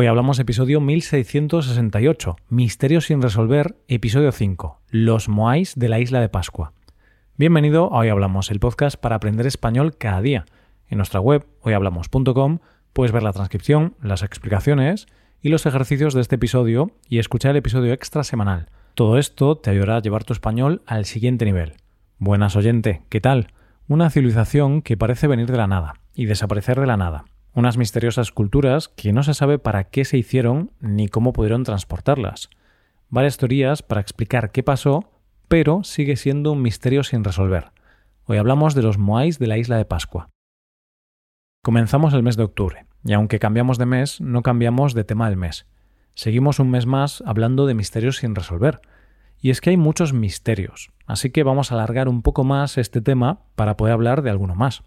Hoy hablamos episodio 1668, Misterios sin resolver, episodio 5, Los Moais de la isla de Pascua. Bienvenido a Hoy Hablamos, el podcast para aprender español cada día. En nuestra web, hoyhablamos.com, puedes ver la transcripción, las explicaciones y los ejercicios de este episodio y escuchar el episodio extra semanal. Todo esto te ayudará a llevar tu español al siguiente nivel. Buenas oyente, ¿qué tal? Una civilización que parece venir de la nada y desaparecer de la nada unas misteriosas culturas que no se sabe para qué se hicieron ni cómo pudieron transportarlas. Varias teorías para explicar qué pasó, pero sigue siendo un misterio sin resolver. Hoy hablamos de los Moais de la isla de Pascua. Comenzamos el mes de octubre, y aunque cambiamos de mes, no cambiamos de tema del mes. Seguimos un mes más hablando de misterios sin resolver. Y es que hay muchos misterios, así que vamos a alargar un poco más este tema para poder hablar de alguno más.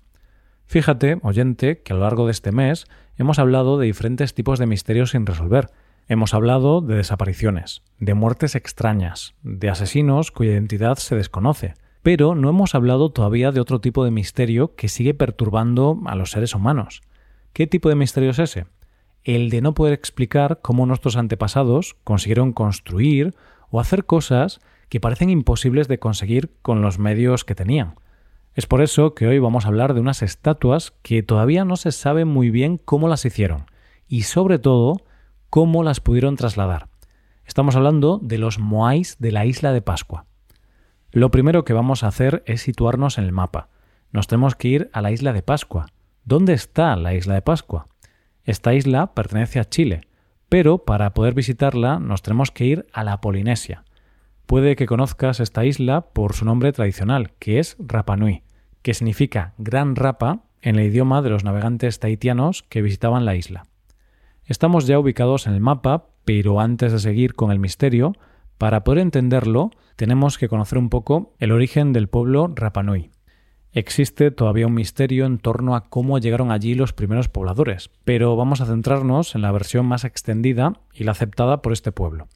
Fíjate, oyente, que a lo largo de este mes hemos hablado de diferentes tipos de misterios sin resolver. Hemos hablado de desapariciones, de muertes extrañas, de asesinos cuya identidad se desconoce, pero no hemos hablado todavía de otro tipo de misterio que sigue perturbando a los seres humanos. ¿Qué tipo de misterio es ese? El de no poder explicar cómo nuestros antepasados consiguieron construir o hacer cosas que parecen imposibles de conseguir con los medios que tenían. Es por eso que hoy vamos a hablar de unas estatuas que todavía no se sabe muy bien cómo las hicieron y sobre todo cómo las pudieron trasladar. Estamos hablando de los Moais de la isla de Pascua. Lo primero que vamos a hacer es situarnos en el mapa. Nos tenemos que ir a la isla de Pascua. ¿Dónde está la isla de Pascua? Esta isla pertenece a Chile, pero para poder visitarla nos tenemos que ir a la Polinesia. Puede que conozcas esta isla por su nombre tradicional, que es Rapa Nui, que significa Gran Rapa en el idioma de los navegantes tahitianos que visitaban la isla. Estamos ya ubicados en el mapa, pero antes de seguir con el misterio, para poder entenderlo, tenemos que conocer un poco el origen del pueblo Rapa Nui. Existe todavía un misterio en torno a cómo llegaron allí los primeros pobladores, pero vamos a centrarnos en la versión más extendida y la aceptada por este pueblo.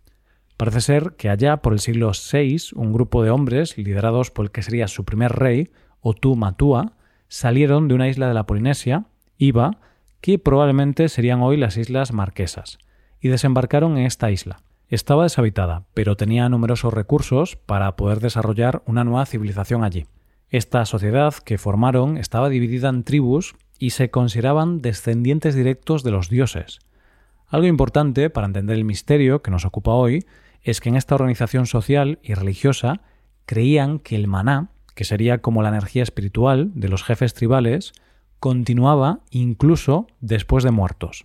Parece ser que allá por el siglo VI un grupo de hombres, liderados por el que sería su primer rey, Otu Matua, salieron de una isla de la Polinesia, Iba, que probablemente serían hoy las Islas Marquesas, y desembarcaron en esta isla. Estaba deshabitada, pero tenía numerosos recursos para poder desarrollar una nueva civilización allí. Esta sociedad que formaron estaba dividida en tribus y se consideraban descendientes directos de los dioses. Algo importante para entender el misterio que nos ocupa hoy es que en esta organización social y religiosa creían que el maná, que sería como la energía espiritual de los jefes tribales, continuaba incluso después de muertos.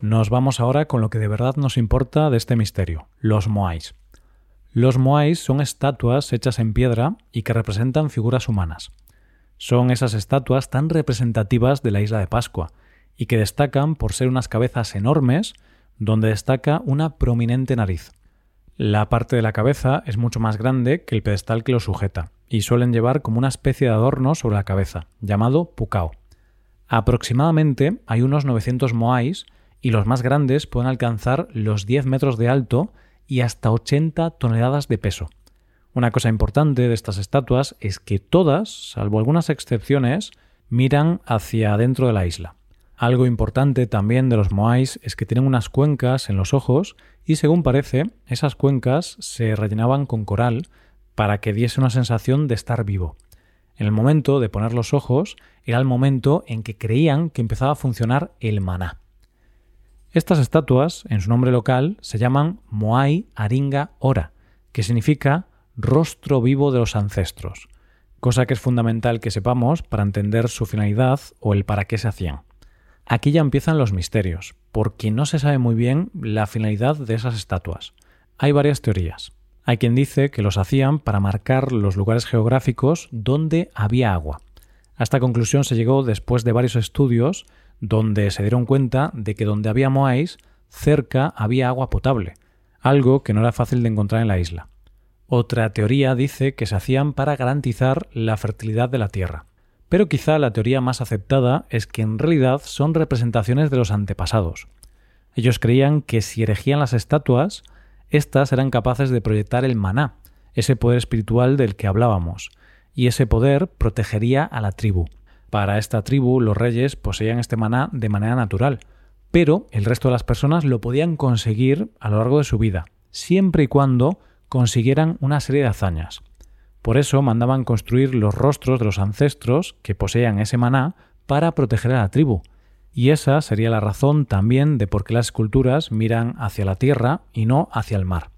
Nos vamos ahora con lo que de verdad nos importa de este misterio, los moais. Los moais son estatuas hechas en piedra y que representan figuras humanas. Son esas estatuas tan representativas de la isla de Pascua y que destacan por ser unas cabezas enormes donde destaca una prominente nariz. La parte de la cabeza es mucho más grande que el pedestal que lo sujeta, y suelen llevar como una especie de adorno sobre la cabeza, llamado pucao. Aproximadamente hay unos 900 moais y los más grandes pueden alcanzar los 10 metros de alto y hasta 80 toneladas de peso. Una cosa importante de estas estatuas es que todas, salvo algunas excepciones, miran hacia adentro de la isla. Algo importante también de los moais es que tienen unas cuencas en los ojos y según parece, esas cuencas se rellenaban con coral para que diese una sensación de estar vivo. En el momento de poner los ojos era el momento en que creían que empezaba a funcionar el maná. Estas estatuas, en su nombre local, se llaman Moai Aringa Ora, que significa rostro vivo de los ancestros, cosa que es fundamental que sepamos para entender su finalidad o el para qué se hacían. Aquí ya empiezan los misterios, porque no se sabe muy bien la finalidad de esas estatuas. Hay varias teorías. Hay quien dice que los hacían para marcar los lugares geográficos donde había agua. A esta conclusión se llegó después de varios estudios donde se dieron cuenta de que donde había moais, cerca había agua potable, algo que no era fácil de encontrar en la isla. Otra teoría dice que se hacían para garantizar la fertilidad de la tierra. Pero quizá la teoría más aceptada es que en realidad son representaciones de los antepasados. Ellos creían que si erigían las estatuas, éstas eran capaces de proyectar el maná, ese poder espiritual del que hablábamos, y ese poder protegería a la tribu. Para esta tribu los reyes poseían este maná de manera natural, pero el resto de las personas lo podían conseguir a lo largo de su vida, siempre y cuando consiguieran una serie de hazañas. Por eso mandaban construir los rostros de los ancestros que poseían ese maná para proteger a la tribu, y esa sería la razón también de por qué las esculturas miran hacia la tierra y no hacia el mar.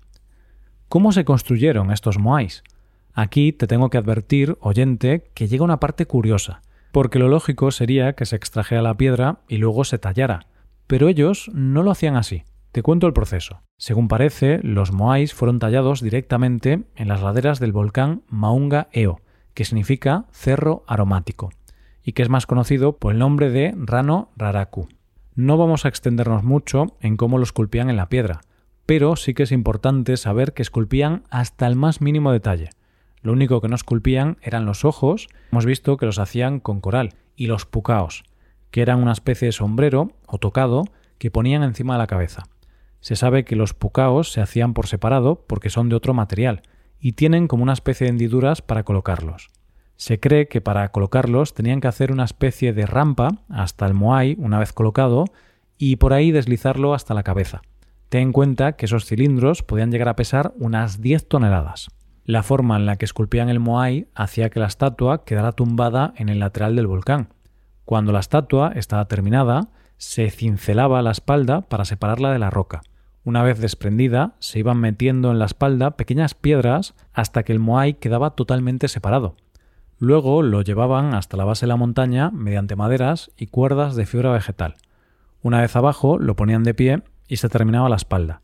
¿Cómo se construyeron estos moais? Aquí te tengo que advertir, oyente, que llega una parte curiosa, porque lo lógico sería que se extrajera la piedra y luego se tallara, pero ellos no lo hacían así. Te cuento el proceso. Según parece, los moais fueron tallados directamente en las laderas del volcán Maunga Eo, que significa cerro aromático y que es más conocido por el nombre de Rano Raraku. No vamos a extendernos mucho en cómo lo esculpían en la piedra, pero sí que es importante saber que esculpían hasta el más mínimo detalle. Lo único que no esculpían eran los ojos, hemos visto que los hacían con coral, y los pucaos, que eran una especie de sombrero o tocado que ponían encima de la cabeza. Se sabe que los pucaos se hacían por separado porque son de otro material y tienen como una especie de hendiduras para colocarlos. Se cree que para colocarlos tenían que hacer una especie de rampa hasta el moai una vez colocado y por ahí deslizarlo hasta la cabeza. Ten en cuenta que esos cilindros podían llegar a pesar unas 10 toneladas. La forma en la que esculpían el moai hacía que la estatua quedara tumbada en el lateral del volcán. Cuando la estatua estaba terminada, se cincelaba la espalda para separarla de la roca. Una vez desprendida, se iban metiendo en la espalda pequeñas piedras hasta que el moai quedaba totalmente separado. Luego lo llevaban hasta la base de la montaña mediante maderas y cuerdas de fibra vegetal. Una vez abajo lo ponían de pie y se terminaba la espalda.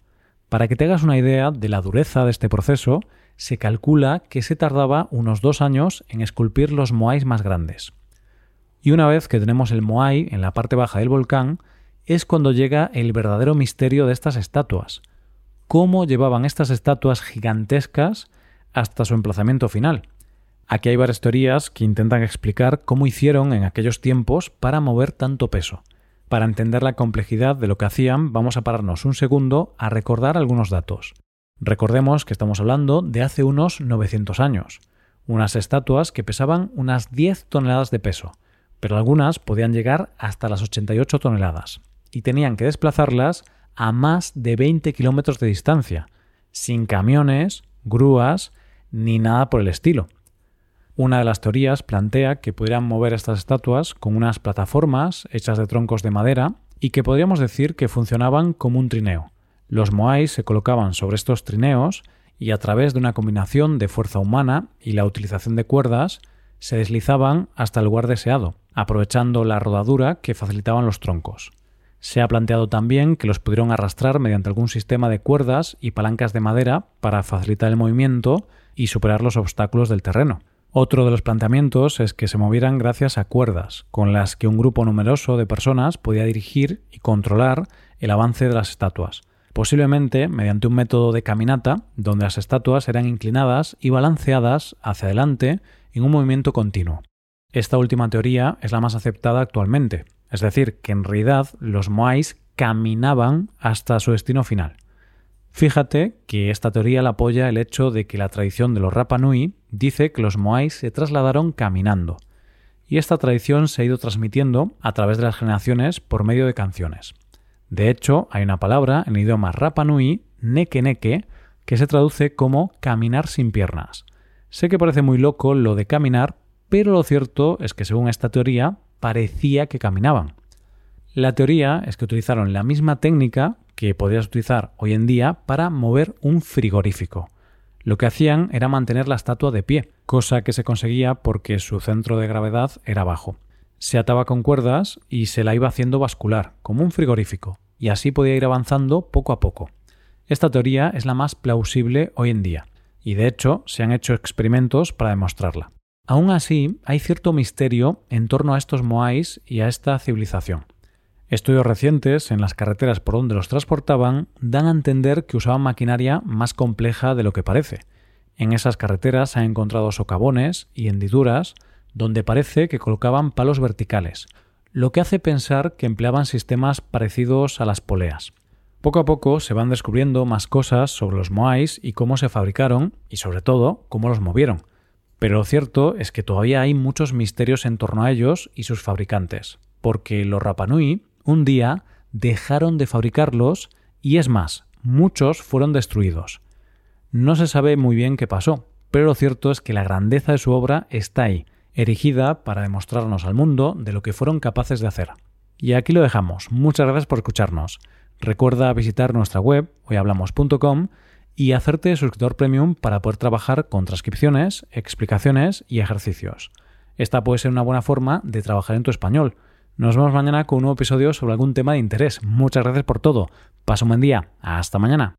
Para que te hagas una idea de la dureza de este proceso, se calcula que se tardaba unos dos años en esculpir los moais más grandes. Y una vez que tenemos el moai en la parte baja del volcán, es cuando llega el verdadero misterio de estas estatuas. ¿Cómo llevaban estas estatuas gigantescas hasta su emplazamiento final? Aquí hay varias teorías que intentan explicar cómo hicieron en aquellos tiempos para mover tanto peso. Para entender la complejidad de lo que hacían, vamos a pararnos un segundo a recordar algunos datos. Recordemos que estamos hablando de hace unos 900 años, unas estatuas que pesaban unas 10 toneladas de peso, pero algunas podían llegar hasta las 88 toneladas, y tenían que desplazarlas a más de 20 kilómetros de distancia, sin camiones, grúas, ni nada por el estilo. Una de las teorías plantea que pudieran mover estas estatuas con unas plataformas hechas de troncos de madera y que podríamos decir que funcionaban como un trineo. Los moais se colocaban sobre estos trineos y a través de una combinación de fuerza humana y la utilización de cuerdas se deslizaban hasta el lugar deseado, aprovechando la rodadura que facilitaban los troncos. Se ha planteado también que los pudieron arrastrar mediante algún sistema de cuerdas y palancas de madera para facilitar el movimiento y superar los obstáculos del terreno. Otro de los planteamientos es que se movieran gracias a cuerdas, con las que un grupo numeroso de personas podía dirigir y controlar el avance de las estatuas, posiblemente mediante un método de caminata, donde las estatuas eran inclinadas y balanceadas hacia adelante en un movimiento continuo. Esta última teoría es la más aceptada actualmente, es decir, que en realidad los moais caminaban hasta su destino final. Fíjate que esta teoría la apoya el hecho de que la tradición de los Rapa Nui dice que los moais se trasladaron caminando, y esta tradición se ha ido transmitiendo a través de las generaciones por medio de canciones. De hecho, hay una palabra en el idioma Rapa Nui, neke neke, que se traduce como caminar sin piernas. Sé que parece muy loco lo de caminar, pero lo cierto es que según esta teoría parecía que caminaban. La teoría es que utilizaron la misma técnica que podrías utilizar hoy en día para mover un frigorífico. Lo que hacían era mantener la estatua de pie, cosa que se conseguía porque su centro de gravedad era bajo. Se ataba con cuerdas y se la iba haciendo bascular, como un frigorífico, y así podía ir avanzando poco a poco. Esta teoría es la más plausible hoy en día, y de hecho se han hecho experimentos para demostrarla. Aún así, hay cierto misterio en torno a estos moais y a esta civilización. Estudios recientes en las carreteras por donde los transportaban dan a entender que usaban maquinaria más compleja de lo que parece. En esas carreteras se han encontrado socavones y hendiduras donde parece que colocaban palos verticales, lo que hace pensar que empleaban sistemas parecidos a las poleas. Poco a poco se van descubriendo más cosas sobre los moais y cómo se fabricaron y sobre todo cómo los movieron. Pero lo cierto es que todavía hay muchos misterios en torno a ellos y sus fabricantes, porque los Rapanui un día dejaron de fabricarlos y es más, muchos fueron destruidos. No se sabe muy bien qué pasó, pero lo cierto es que la grandeza de su obra está ahí, erigida para demostrarnos al mundo de lo que fueron capaces de hacer. Y aquí lo dejamos. Muchas gracias por escucharnos. Recuerda visitar nuestra web, hoyhablamos.com, y hacerte suscriptor premium para poder trabajar con transcripciones, explicaciones y ejercicios. Esta puede ser una buena forma de trabajar en tu español. Nos vemos mañana con un nuevo episodio sobre algún tema de interés. Muchas gracias por todo. Pasa un buen día. Hasta mañana.